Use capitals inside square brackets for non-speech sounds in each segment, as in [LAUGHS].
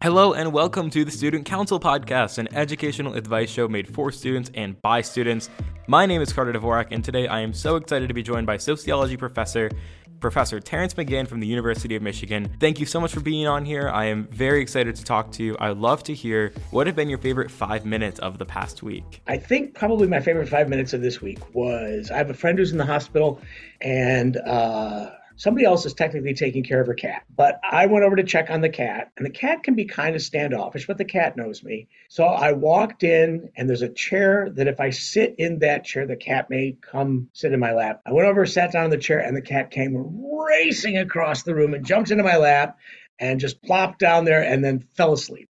Hello and welcome to the Student Counsel Podcast, an educational advice show made for students and by students. My name is Carter Dvorak, and today I am so excited to be joined by sociology professor Professor Terence McGinn from the University of Michigan. Thank you so much for being on here. I am very excited to talk to you. I love to hear what have been your favorite five minutes of the past week. I think probably my favorite five minutes of this week was I have a friend who's in the hospital, and uh, somebody else is technically taking care of her cat. But I went over to check on the cat, and the cat can be kind of standoffish, but the cat knows me. So I walked in, and there's a chair that if I sit in that chair, the cat may come sit in my lap. I went over, sat down in the chair, and the cat came racing across the room and jumped into my lap and just plopped down there and then fell asleep.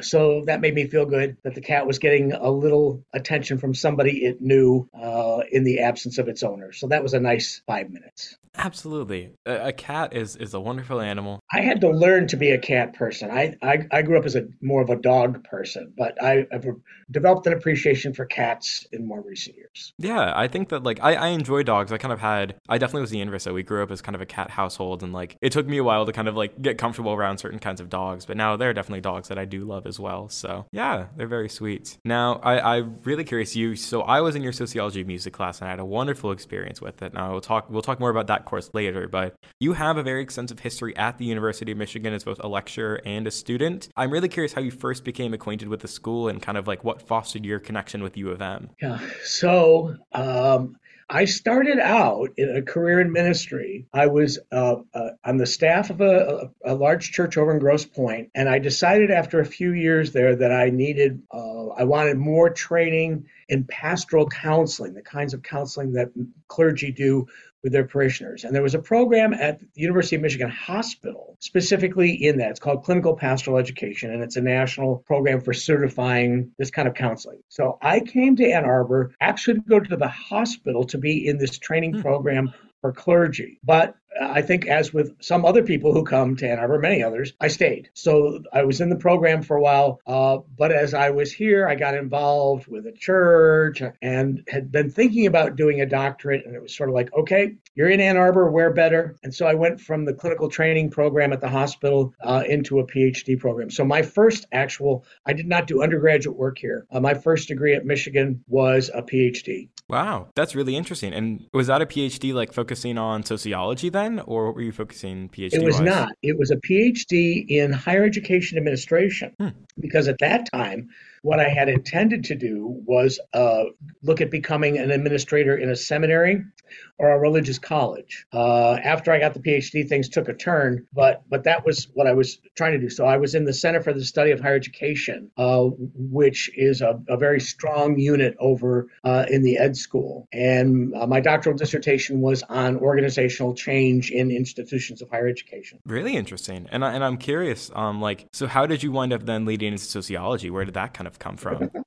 So that made me feel good that the cat was getting a little attention from somebody it knew uh, in the absence of its owner. So that was a nice five minutes. Absolutely. A, a, cat is, is a wonderful animal. I had to learn to be a cat person. I, I, I grew up as a more of a dog person, but I, have developed an appreciation for cats in more recent years. Yeah, I think that like I, I enjoy dogs. I kind of had I definitely was the inverse. So we grew up as kind of a cat household and like it took me a while to kind of like get comfortable around certain kinds of dogs, but now there are definitely dogs that I do love as well. So yeah, they're very sweet. Now I, I'm really curious you so I was in your sociology music class and I had a wonderful experience with it. Now we'll talk we'll talk more about that course later, but you have a very extensive history at the University of Michigan as both a lecturer and a student. I'm really curious how you first became acquainted with the school and kind of like what fostered your connection with U of M. Yeah. So um, I started out in a career in ministry. I was uh, uh, on the staff of a, a, large church over in Grosse Pointe, and I decided after a few years there that I needed, uh, I wanted more training in pastoral counseling, the kinds of counseling that clergy do with their parishioners. And there was a program at the University of Michigan Hospital specifically in that. It's called Clinical Pastoral Education, and it's a national program for certifying this kind of counseling. So I came to Ann Arbor actually to go to the hospital to be in this training hmm. program for clergy. But I think, as with some other people who come to Ann Arbor, many others, I stayed. So I was in the program for a while. Uh, but as I was here, I got involved with a church and had been thinking about doing a doctorate. And it was sort of like, okay, you're in Ann Arbor, where better? And so I went from the clinical training program at the hospital uh, into a PhD program. So my first actual, I did not do undergraduate work here. Uh, my first degree at Michigan was a PhD. Wow, that's really interesting. And was that a PhD like focusing on sociology then, or were you focusing PhD? It was not. It was a PhD in higher education administration hmm. because at that time what I had intended to do was uh, look at becoming an administrator in a seminary or a religious college. Uh, after I got the PhD, things took a turn, but but that was what I was trying to do. So I was in the Center for the Study of Higher Education, uh, which is a, a, very strong unit over uh, in the Ed School, and uh, my doctoral dissertation was on organizational change in institutions of higher education. Really interesting, and I, and I'm curious, um, like, so how did you wind up then leading into sociology? Where did that kind of come from? [LAUGHS]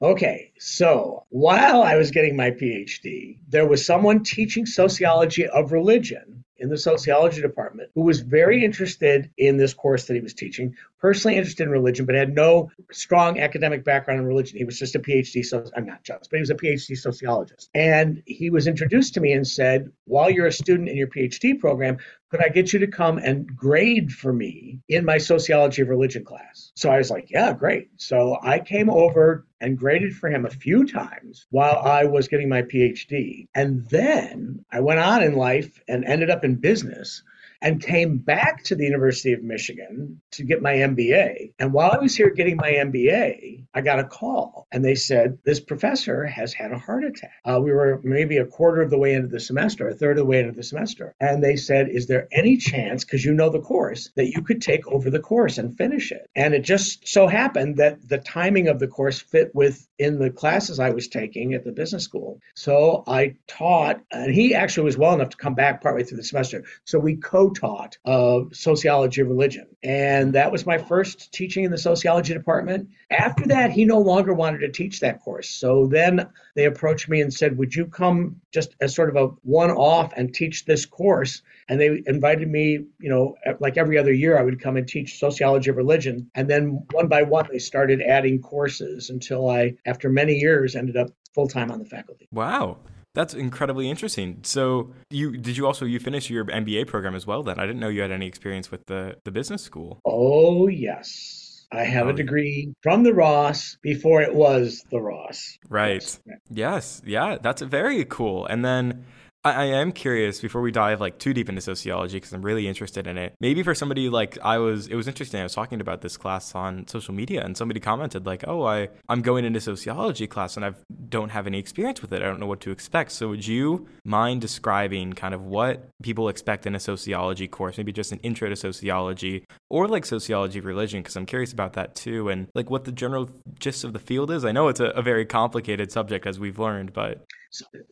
Okay, so while I was getting my PhD, there was someone teaching sociology of religion in the sociology department who was very interested in this course that he was teaching, personally interested in religion, but had no strong academic background in religion. He was just a PhD, so I'm not just, but he was a PhD sociologist. And he was introduced to me and said, while you're a student in your PhD program, could I get you to come and grade for me in my sociology of religion class? So I was like, yeah, great. So I came over and graded for him a few times while I was getting my PhD. And then I went on in life and ended up in business and came back to the University of Michigan to get my MBA. And while I was here getting my MBA, I got a call and they said, This professor has had a heart attack. Uh, we were maybe a quarter of the way into the semester, a third of the way into the semester. And they said, Is there any chance, because you know the course, that you could take over the course and finish it? And it just so happened that the timing of the course fit with in the classes I was taking at the business school. So I taught, and he actually was well enough to come back partway through the semester. So we co taught of sociology of religion. And that was my first teaching in the sociology department. After that, he no longer wanted to teach that course. So then they approached me and said, Would you come just as sort of a one off and teach this course? And they invited me, you know, like every other year, I would come and teach sociology of religion. And then one by one, they started adding courses until I, after many years, ended up full time on the faculty. Wow. That's incredibly interesting. So you did you also you finish your MBA program as well then? I didn't know you had any experience with the the business school. Oh yes. I have Oh, a degree from the Ross before it was the Ross. Right. Yes. Yes. Yeah. That's very cool. And then I, am curious before we dive like too deep into sociology because I'm really interested in it. Maybe for somebody like I was, it was interesting. I was talking about this class on social media, and somebody commented like, "Oh, I I'm going into sociology class and I don't have any experience with it. I don't know what to expect." So would you mind describing kind of what people expect in a sociology course? Maybe just an intro to sociology or like sociology of religion because I'm curious about that too, and like what the general gist of the field is. I know it's a, a very complicated subject as we've learned, but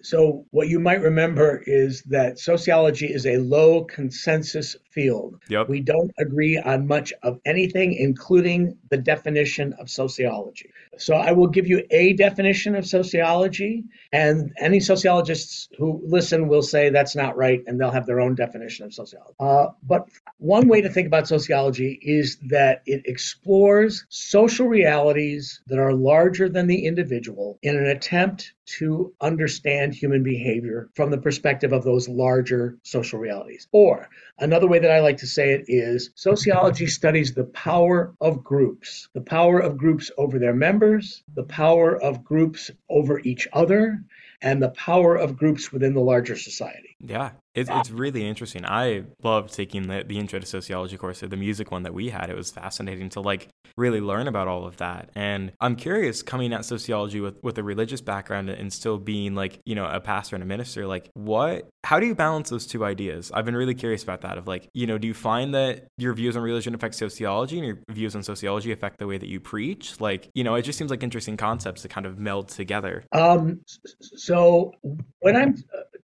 So, what you might remember is that sociology is a low consensus field. Yep. We don't agree on much of anything, including the definition of sociology. So, I will give you a definition of sociology, and any sociologists who listen will say that's not right, and they'll have their own definition of sociology. Uh, but one way to think about sociology is that it explores social realities that are larger than the individual in an attempt to understand human behavior from the perspective of those larger social realities. Or another way that I like to say it is sociology studies the power of groups, the power of groups over their members, the power of groups over each other, and the power of groups within the larger society. Yeah, it's, it's really interesting. I loved taking the, the intro to sociology course, the music one that we had. It was fascinating to like really learn about all of that. And I'm curious, coming at sociology with, with a religious background and still being like, you know, a pastor and a minister, like what, how do you balance those two ideas? I've been really curious about that of like, you know, do you find that your views on religion affect sociology and your views on sociology affect the way that you preach? Like, you know, it just seems like interesting concepts to kind of meld together. Um, so when I'm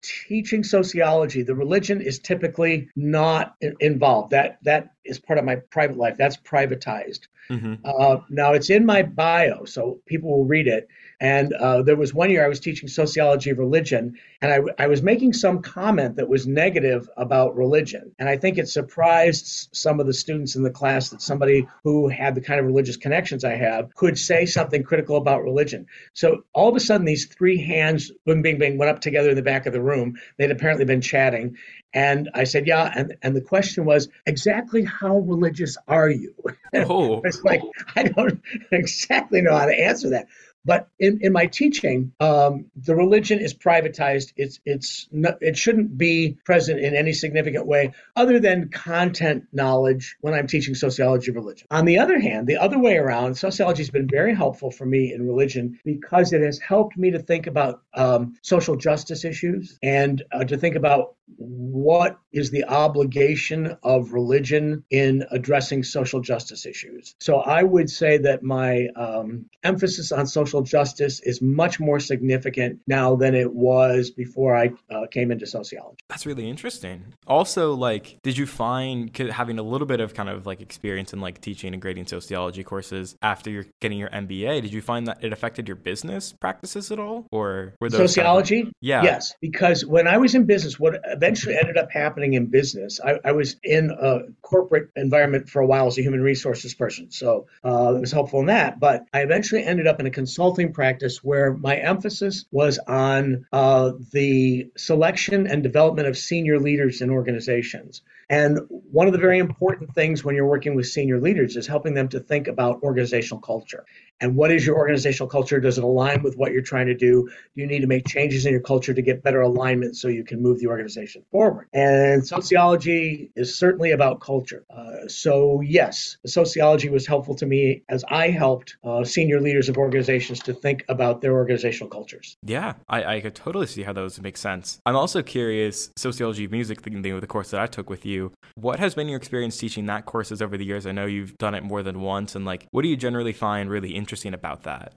teaching sociology, the religion is typically not involved. That that is part of my private life. That's privatized. Hmm Uh, now it's in my bio, so people will read it. And uh, there was one year I was teaching sociology of religion, and I, I was making some comment that was negative about religion. And I think it surprised some of the students in the class that somebody who had the kind of religious connections I have could say something critical about religion. So all of a sudden, these three hands, bing, bing, bing, went up together in the back of the room. They'd apparently been chatting. And I said, Yeah. And, and the question was, exactly how religious are you? Oh, [LAUGHS] It's like I don't [LAUGHS] exactly know how to answer that. But in, in my teaching, um, the religion is privatized. It's it's not, it shouldn't be present in any significant way other than content knowledge when I'm teaching sociology of religion. On the other hand, the other way around, sociology has been very helpful for me in religion because it has helped me to think about um, social justice issues and uh, to think about what is the obligation of religion in addressing social justice issues. So I would say that my um, emphasis on social justice is much more significant now than it was before I uh, came into sociology. That's really interesting. Also, like, did you find having a little bit of kind of like experience in like teaching and grading sociology courses after you're getting your MBA? Did you find that it affected your business practices at all, or were those kind of- Sociology? yeah. Yes, because when I was in business, what eventually ended up happening in business, I, I was in a corporate environment for a while as a human resources person. So uh, it was helpful in that. But I eventually ended up in a consulting practice where my emphasis was on uh, the selection and development of senior leaders in organizations. And one of the very important things when you're working with senior leaders is helping them to think about organizational culture. And what is your organizational culture? Does it align with what you're trying to do? Do you need to make changes in your culture to get better alignment so you can move the organization forward? And sociology is certainly about culture. Uh, so, yes, sociology was helpful to me as I helped uh, senior leaders of organizations to think about their organizational cultures. Yeah, I, I could totally see how those make sense. I'm also curious, sociology of music, the, the course that I took with you, what has been your experience teaching that courses over the years? I know you've done it more than once, and like, what do you generally find really interesting about that?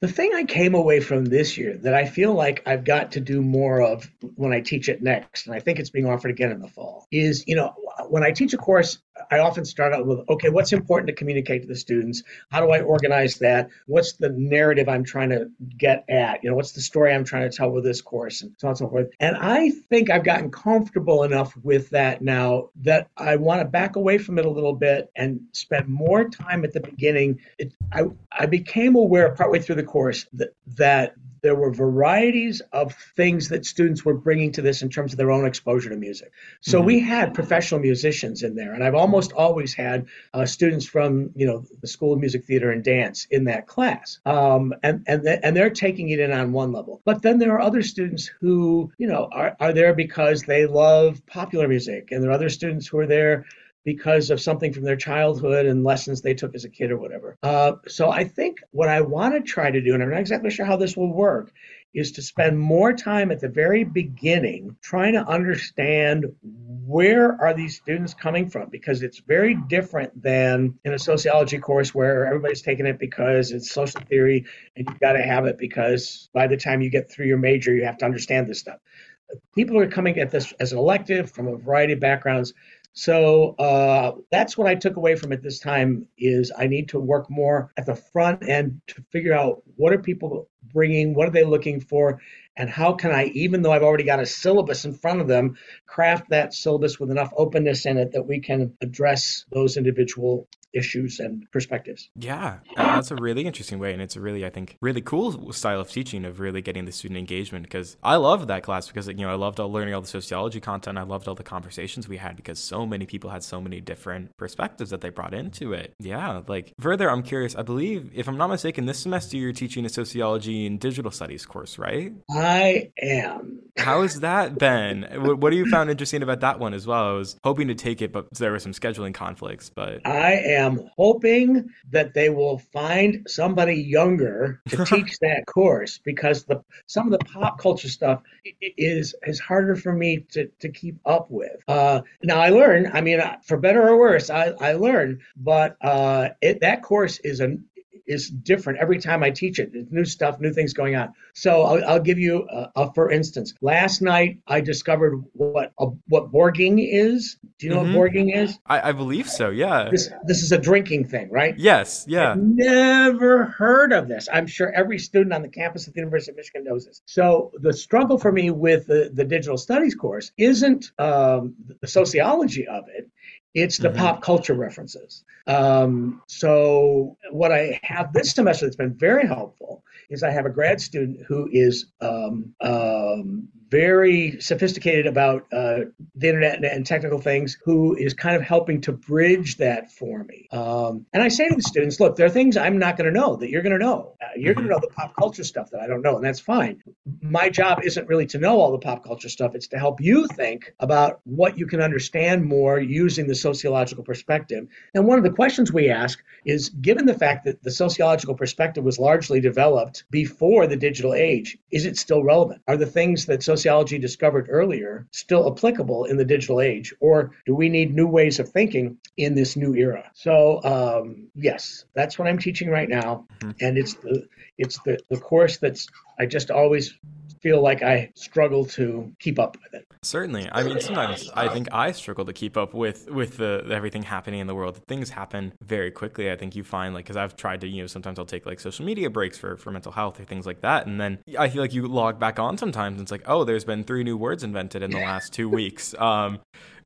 The thing I came away from this year that I feel like I've got to do more of when I teach it next, and I think it's being offered again in the fall, is you know, when I teach a course, I often start out with, okay, what's important to communicate to the students? How do I organize that? What's the narrative I'm trying to get at? You know, what's the story I'm trying to tell with this course, and so on and so forth. And I think I've gotten comfortable enough with that now that I want to back away from it a little bit and spend more time at the beginning. It, I, I became aware partway through the course that, that there were varieties of things that students were bringing to this in terms of their own exposure to music. So mm-hmm. we had professional musicians in there, and I've almost always had uh, students from you know the School of Music, Theater, and Dance in that class, um, and and th- and they're taking it in on one level. But then there are other students who you know are are there because they love popular music, and there are other students who are there because of something from their childhood and lessons they took as a kid or whatever. Uh, so I think what I want to try to do, and I'm not exactly sure how this will work, is to spend more time at the very beginning trying to understand where are these students coming from because it's very different than in a sociology course where everybody's taking it because it's social theory and you've got to have it because by the time you get through your major you have to understand this stuff people are coming at this as an elective from a variety of backgrounds so uh, that's what I took away from it this time is I need to work more at the front end to figure out what are people bringing, what are they looking for, and how can I, even though I've already got a syllabus in front of them, craft that syllabus with enough openness in it that we can address those individual issues and perspectives. Yeah, that's a really interesting way, and it's a really, I think, really cool style of teaching of really getting the student engagement. Because I loved that class because you know I loved all learning all the sociology content. I loved all the conversations we had because so many people had so many different perspectives that they brought into it. Yeah, like further, I'm curious. I believe, if I'm not mistaken, this semester you're teaching a sociology and digital studies course, right? I am. How has that been? what, do you found interesting about that one as well? I was hoping to take it, but there were some scheduling conflicts. But I am am hoping that they will find somebody younger to [LAUGHS] teach that course because the some of the pop culture stuff is is harder for me to, to keep up with. Uh, now I learn. I mean, for better or worse, I, I learn. But uh, it, that course is an is different every time I teach it. There's new stuff, new things going on. So I'll, I'll give you a, a, for instance. Last night I discovered what a, what borging is. Do you know mm-hmm. what borging is? I, I, believe so. Yeah. This this is a drinking thing, right? Yes. Yeah. I've never heard of this. I'm sure every student on the campus at the University of Michigan knows this. So the struggle for me with the, the digital studies course isn't um, the sociology of it. It's the mm-hmm. pop culture references. Um, so, what I have this semester that's been very helpful is I have a grad student who is um, um, very sophisticated about uh, the internet and, technical things, who is kind of helping to bridge that for me. Um, and I say to the students, look, there are things I'm not going to know that you're going to know. Uh, you're mm-hmm. going to know the pop culture stuff that I don't know, and that's fine. My job isn't really to know all the pop culture stuff, it's to help you think about what you can understand more using the sociological perspective. And one of the questions we ask is given the fact that the sociological perspective was largely developed before the digital age, is it still relevant? Are the things that sociology discovered earlier still applicable in the digital age? Or do we need new ways of thinking in this new era? So, um, yes, that's what I'm teaching right now. Mm-hmm. And it's the, it's the, the course that's, I just always feel like I struggle to keep up with it. Certainly. I mean, sometimes I think I struggle to keep up with with the everything happening in the world. Things happen very quickly. I think you find like because I've tried to, you know, sometimes I'll take like social media breaks for for mental health or things like that, and then I feel like you log back on sometimes and it's like, oh, there's been three new words invented in the last two weeks. Um,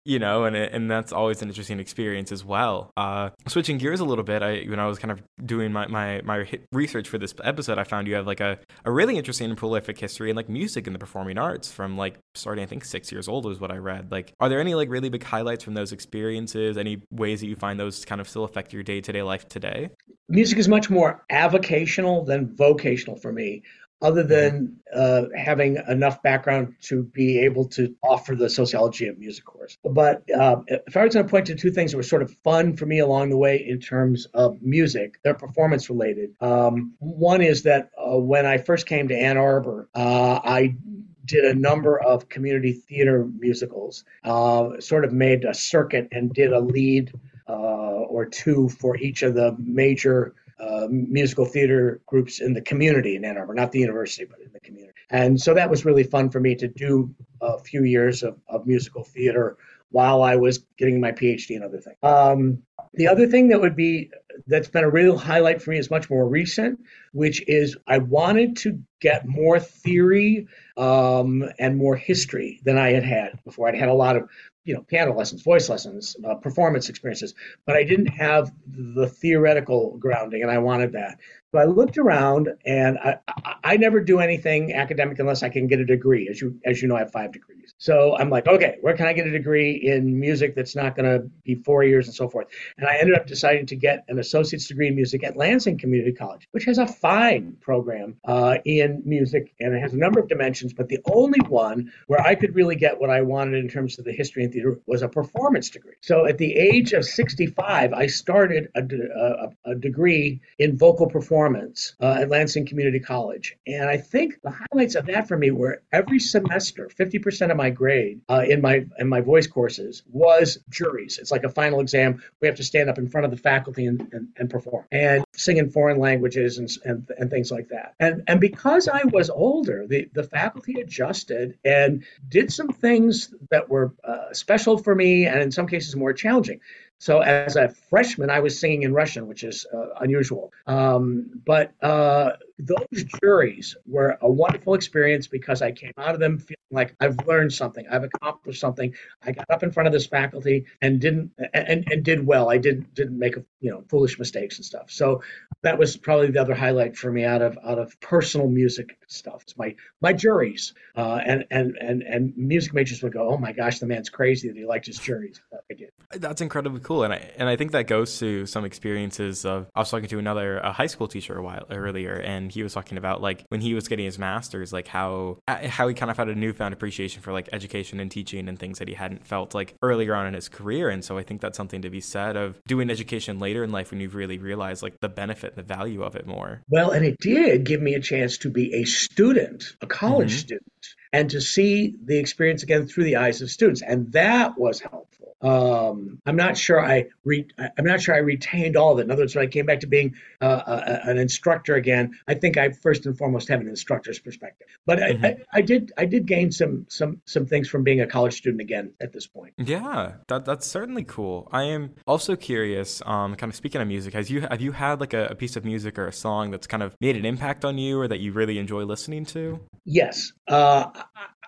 you know, and and that's always an interesting experience as well. Uh, switching gears a little bit, I when I was kind of doing my, my my research for this episode, I found you have like a, a really interesting and prolific history in like music and the performing arts from like starting I think six years old was what I read. Like, are there any like really big highlights from those experiences? Any ways that you find those kind of still affect your day to day life today? Music is much more avocational than vocational for me other than uh, having enough background to be able to offer the sociology of music course. But uh, if I was going to point to two things that were sort of fun for me along the way in terms of music, they're performance related. Um, one is that uh, when I first came to Ann Arbor, uh, I did a number of community theater musicals, uh, sort of made a circuit and did a lead uh, or two for each of the major uh, musical theater groups in the community in Ann Arbor, not the university, but in the community. And so that was really fun for me to do a few years of, of musical theater while I was getting my PhD and other things. Um, the other thing that would be that's been a real highlight for me is much more recent, which is I wanted to get more theory um, and more history than I had had before. I'd had a lot of you know piano lessons voice lessons uh, performance experiences but i didn't have the theoretical grounding and i wanted that so I looked around, and I, I, never do anything academic unless I can get a degree. As you as you know, I have five degrees. So I'm like, okay, where can I get a degree in music that's not going to be four years and so forth? And I ended up deciding to get an associate's degree in music at Lansing Community College, which has a fine program uh, in music and it has a number of dimensions. But the only one where I could really get what I wanted in terms of the history and theater was a performance degree. So at the age of 65, I started a, a, a degree in vocal performance uh, at Lansing Community College. And I think the highlights of that for me were every semester, 50% of my grade uh, in my in my voice courses was juries. It's like a final exam. We have to stand up in front of the faculty and, and, and perform and sing in foreign languages and, and, and things like that. And, and because I was older, the, the faculty adjusted and did some things that were uh, special for me and in some cases more challenging. So as a freshman, I was singing in Russian, which is uh, unusual. Um, but uh, those juries were a wonderful experience because I came out of them feeling like I've learned something, I've accomplished something. I got up in front of this faculty and didn't and, and did well. I didn't didn't make you know foolish mistakes and stuff. So that was probably the other highlight for me out of out of personal music stuff. It's my my juries uh, and and and and music majors would go, oh my gosh, the man's crazy that he liked his juries. I did. That's incredibly cool, and I and I think that goes to some experiences of I was talking to another a high school teacher a while earlier, and and he was talking about like when he was getting his master's, like how how he kind of had a newfound appreciation for like education and teaching and things that he hadn't felt like earlier on in his career. And so I think that's something to be said of doing education later in life when you've really realized like the benefit and the value of it more. Well, and it did give me a chance to be a student, a college mm-hmm. student and to see the experience again through the eyes of students and that was helpful um, I'm not sure I re- I'm not sure I retained all of it. In other words, when I came back to being uh, a, an instructor again, I think I first and foremost have an instructor's perspective. But mm-hmm. I, I, I, did I did gain some some some things from being a college student again at this point. Yeah, that that's certainly cool. I am also curious. Um, kind of speaking of music, has you have you had like a, a piece of music or a song that's kind of made an impact on you, or that you really enjoy listening to? Yes. Uh,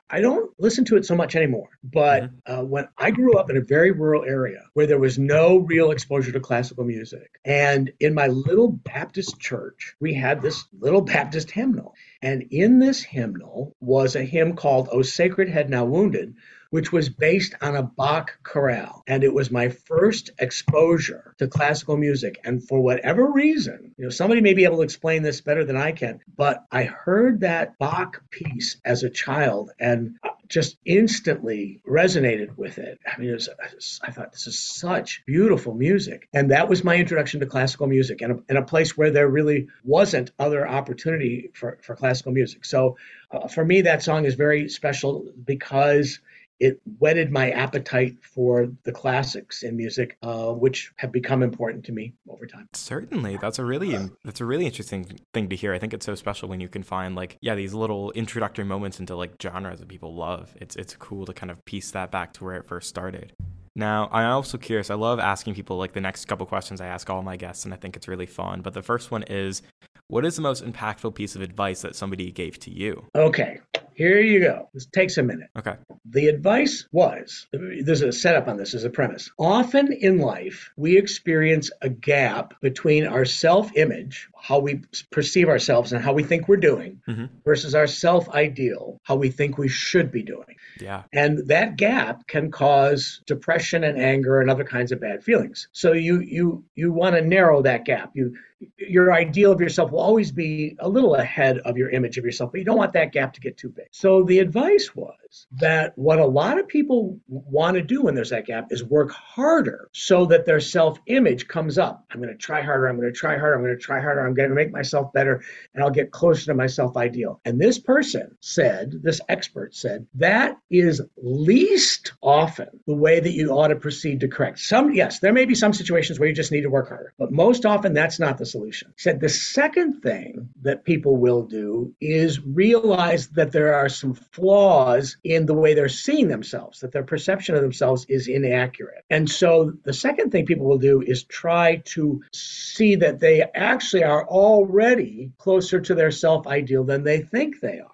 I don't listen to it so much anymore. But mm-hmm. uh, when I grew up in a very rural area where there was no real exposure to classical music, and in my little Baptist church, we had this little Baptist hymnal. And in this hymnal was a hymn called O Sacred Head Now Wounded, which was based on a Bach chorale. And it was my first exposure to classical music. And for whatever reason, you know, somebody may be able to explain this better than I can, but I heard that Bach piece as a child and just instantly resonated with it. I mean, it was, I thought this is such beautiful music. And that was my introduction to classical music and a, in a place where there really wasn't other opportunity for, for classical music. So uh, for me, that song is very special because it whetted my appetite for the classics in music, uh, which have become important to me over time. Certainly, that's a really that's a really interesting thing to hear. I think it's so special when you can find like yeah these little introductory moments into like genres that people love. It's it's cool to kind of piece that back to where it first started. Now, I'm also curious. I love asking people like the next couple questions I ask all my guests, and I think it's really fun. But the first one is what is the most impactful piece of advice that somebody gave to you? Okay. Here you go. This takes a minute. Okay. The advice was there's a setup on this as a premise. Often in life, we experience a gap between our self image, how we perceive ourselves and how we think we're doing, mm-hmm. versus our self ideal, how we think we should be doing. Yeah. And that gap can cause depression and anger and other kinds of bad feelings. So you you you want to narrow that gap. You your ideal of yourself will always be a little ahead of your image of yourself, but you don't want that gap to get too big. So the advice was that what a lot of people want to do when there's that gap is work harder so that their self image comes up. I'm going to try harder. I'm going to try harder. I'm going to try harder. I'm going to make myself better and I'll get closer to my self ideal. And this person said, this expert said, that is least often the way that you ought to proceed to correct. Some, yes, there may be some situations where you just need to work harder, but most often that's not the solution. Said the second thing that people will do is realize that there are some flaws in the way they're seeing themselves, that their perception of themselves is inaccurate. And so the second thing people will do is try to see that they actually are already closer to their self ideal than they think they are.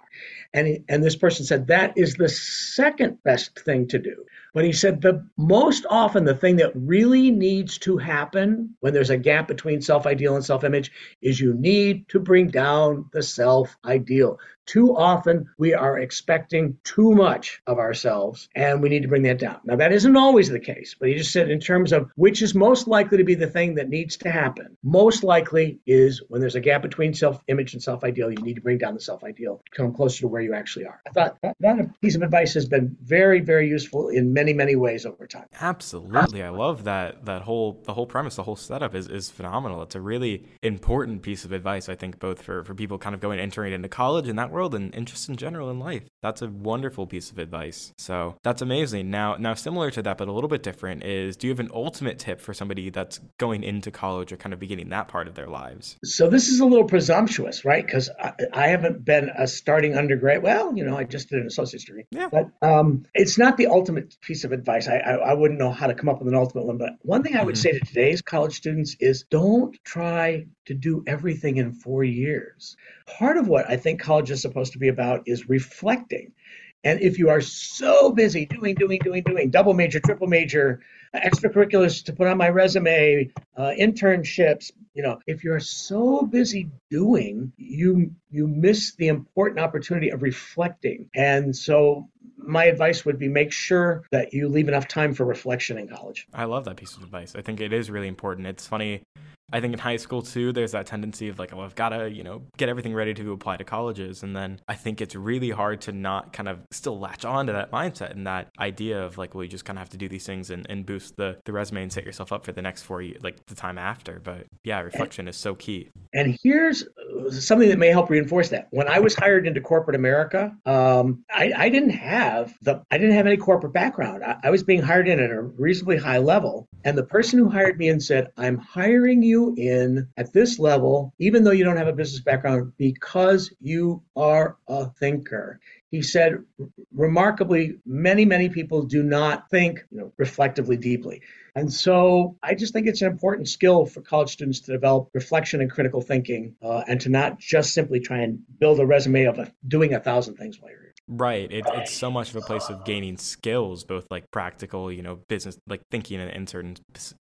And, and this person said that is the second best thing to do. But he said the most often the thing that really needs to happen when there's a gap between self ideal and self image is you need to bring down the self ideal. Too often we are expecting too much of ourselves and we need to bring that down. Now, that isn't always the case, but he just said in terms of which is most likely to be the thing that needs to happen, most likely is when there's a gap between self image and self ideal, you need to bring down the self ideal, come closer to where you actually are. I thought that, that piece of advice has been very, very useful in many, many ways over time. Absolutely. I love that that whole the whole premise, the whole setup is, is phenomenal. It's a really important piece of advice, I think, both for, for people kind of going entering into college and that world and, just in general in life. That's a wonderful piece of advice. So that's amazing. Now, now similar to that, but a little bit different is do you have an ultimate tip for somebody that's going into college or kind of beginning that part of their lives? So this is a little presumptuous, right? Because I, I, haven't been a starting undergrad. Well, you know, I just did an associate's degree. Yeah. But um, it's not the ultimate piece of advice. I, I, I, wouldn't know how to come up with an ultimate one. But one thing I would mm-hmm. say to today's college students is don't try to do everything in four years. Part of what I think college supposed to be about is reflecting. And if you are so busy doing, doing, doing, doing, double major, triple major, extracurriculars to put on my resume, uh, internships, you know, if you're so busy doing, you you miss the important opportunity of reflecting. And so my advice would be make sure that you leave enough time for reflection in college. I love that piece of advice. I think it is really important. It's funny I think in high school too, there's that tendency of like, oh, I've got to, you know, get everything ready to apply to colleges. And then I think it's really hard to not kind of still latch on to that mindset and that idea of like, well, you just kind of have to do these things and, and boost the, the resume and set yourself up for the next four years, like the time after. But yeah, reflection and, is so key. And here's something that may help reinforce that. When I was hired into corporate America, um, I, I, didn't have the, I didn't have any corporate background. I, I was being hired in at a reasonably high level. And the person who hired me and said, I'm hiring you in at this level, even though you don't have a business background, because you are a thinker. He said, remarkably, many, many people do not think you know, reflectively deeply. And so I just think it's an important skill for college students to develop reflection and critical thinking uh, and to not just simply try and build a resume of a, doing a thousand things while you're here. Right. It, it's so much of a place of gaining skills, both like practical, you know, business, like thinking in, in certain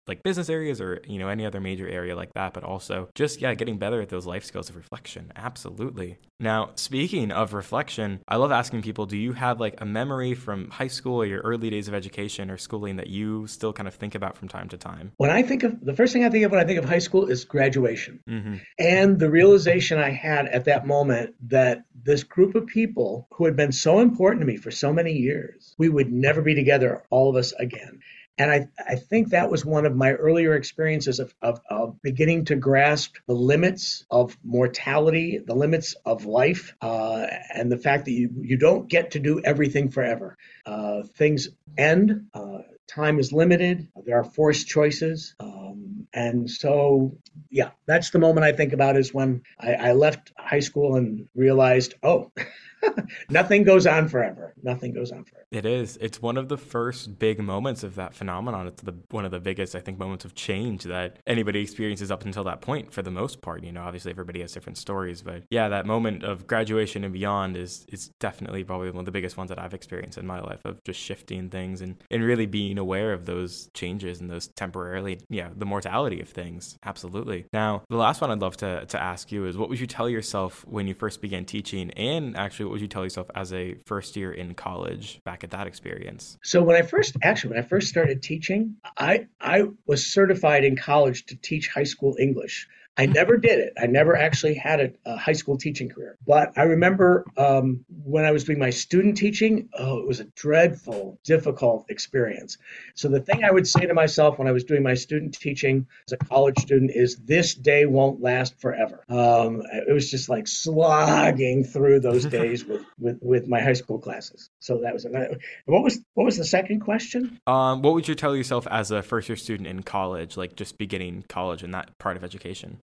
like business areas or, you know, any other major area like that, but also just, yeah, getting better at those life skills of reflection. Absolutely. Now, speaking of reflection, I love asking people, do you have like a memory from high school or your early days of education or schooling that you still kind of think about from time to time? When I think of the first thing I think of when I think of high school is graduation mm-hmm. and the realization I had at that moment that this group of people who had been so important to me for so many years, we would never be together, all of us again. And I, I think that was one of my earlier experiences of, of, of beginning to grasp the limits of mortality, the limits of life, uh, and the fact that you, you don't get to do everything forever. Uh, things end, uh, time is limited, there are forced choices. Um, and so, yeah, that's the moment I think about is when I, I left high school and realized, oh, [LAUGHS] [LAUGHS] nothing goes on forever. Nothing goes on forever. It is. It's one of the first big moments of that phenomenon. It's the one of the biggest, I think, moments of change that anybody experiences up until that point. For the most part, you know, obviously everybody has different stories, but yeah, that moment of graduation and beyond is is definitely probably one of the biggest ones that I've experienced in my life of just shifting things and and really being aware of those changes and those temporarily, yeah, the mortality of things. Absolutely. Now, the last one I'd love to to ask you is, what would you tell yourself when you first began teaching, and actually, what would you tell yourself as a first year in college back at that experience? So when I first actually when I first started teaching, I I was certified in college to teach high school English. I never did it. I never actually had a, a high school teaching career. But I remember um, when I was doing my student teaching, oh, it was a dreadful, difficult experience. So the thing I would say to myself when I was doing my student teaching as a college student is this day won't last forever. Um, it was just like slogging through those [LAUGHS] days with, with, with my high school classes. So that was another. What was what was the second question? Um, what would you tell yourself as a first year student in college, like just beginning college and that part of education?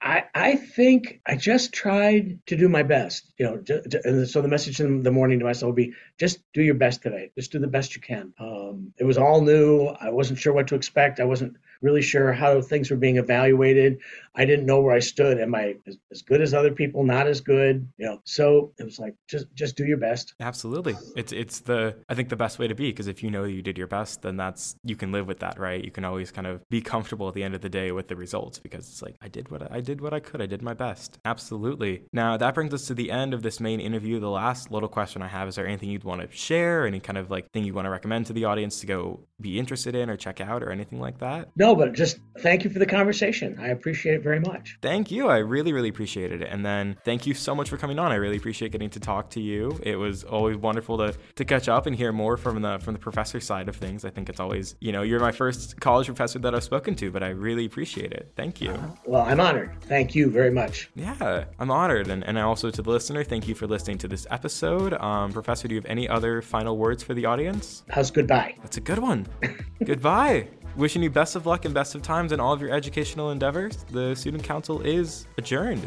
I, I think I just tried to do my best. You know, to, to, and so the message in the morning to myself would be just do your best today. Just do the best you can. Um, it was all new. I wasn't sure what to expect. I wasn't really sure how things were being evaluated. I didn't know where I stood. Am I as, as, good as other people? Not as good, you know. So it was like just just do your best. Absolutely, it's it's the I think the best way to be because if you know you did your best, then that's you can live with that, right? You can always kind of be comfortable at the end of the day with the results because it's like I did what I, I did what I could. I did my best. Absolutely. Now that brings us to the end of this main interview. The last little question I have is: there anything you'd want to share? Any kind of like thing you want to recommend to the audience to go be interested in or check out or anything like that? No, but just thank you for the conversation. I appreciate it very much. Thank you. I really, really appreciated it. And then thank you so much for coming on. I really appreciate getting to talk to you. It was always wonderful to, to catch up and hear more from the from the professor side of things. I think it's always, you know, you're my first college professor that I've spoken to, but I really appreciate it. Thank you. Well, I'm honored. Thank you very much. Yeah, I'm honored. And, and also to the listener, thank you for listening to this episode. Um, professor, do you have any other final words for the audience? How's goodbye? That's a good one. [LAUGHS] goodbye. Wishing you best of luck and best of times in all of your educational endeavors. The Student Counsel is adjourned.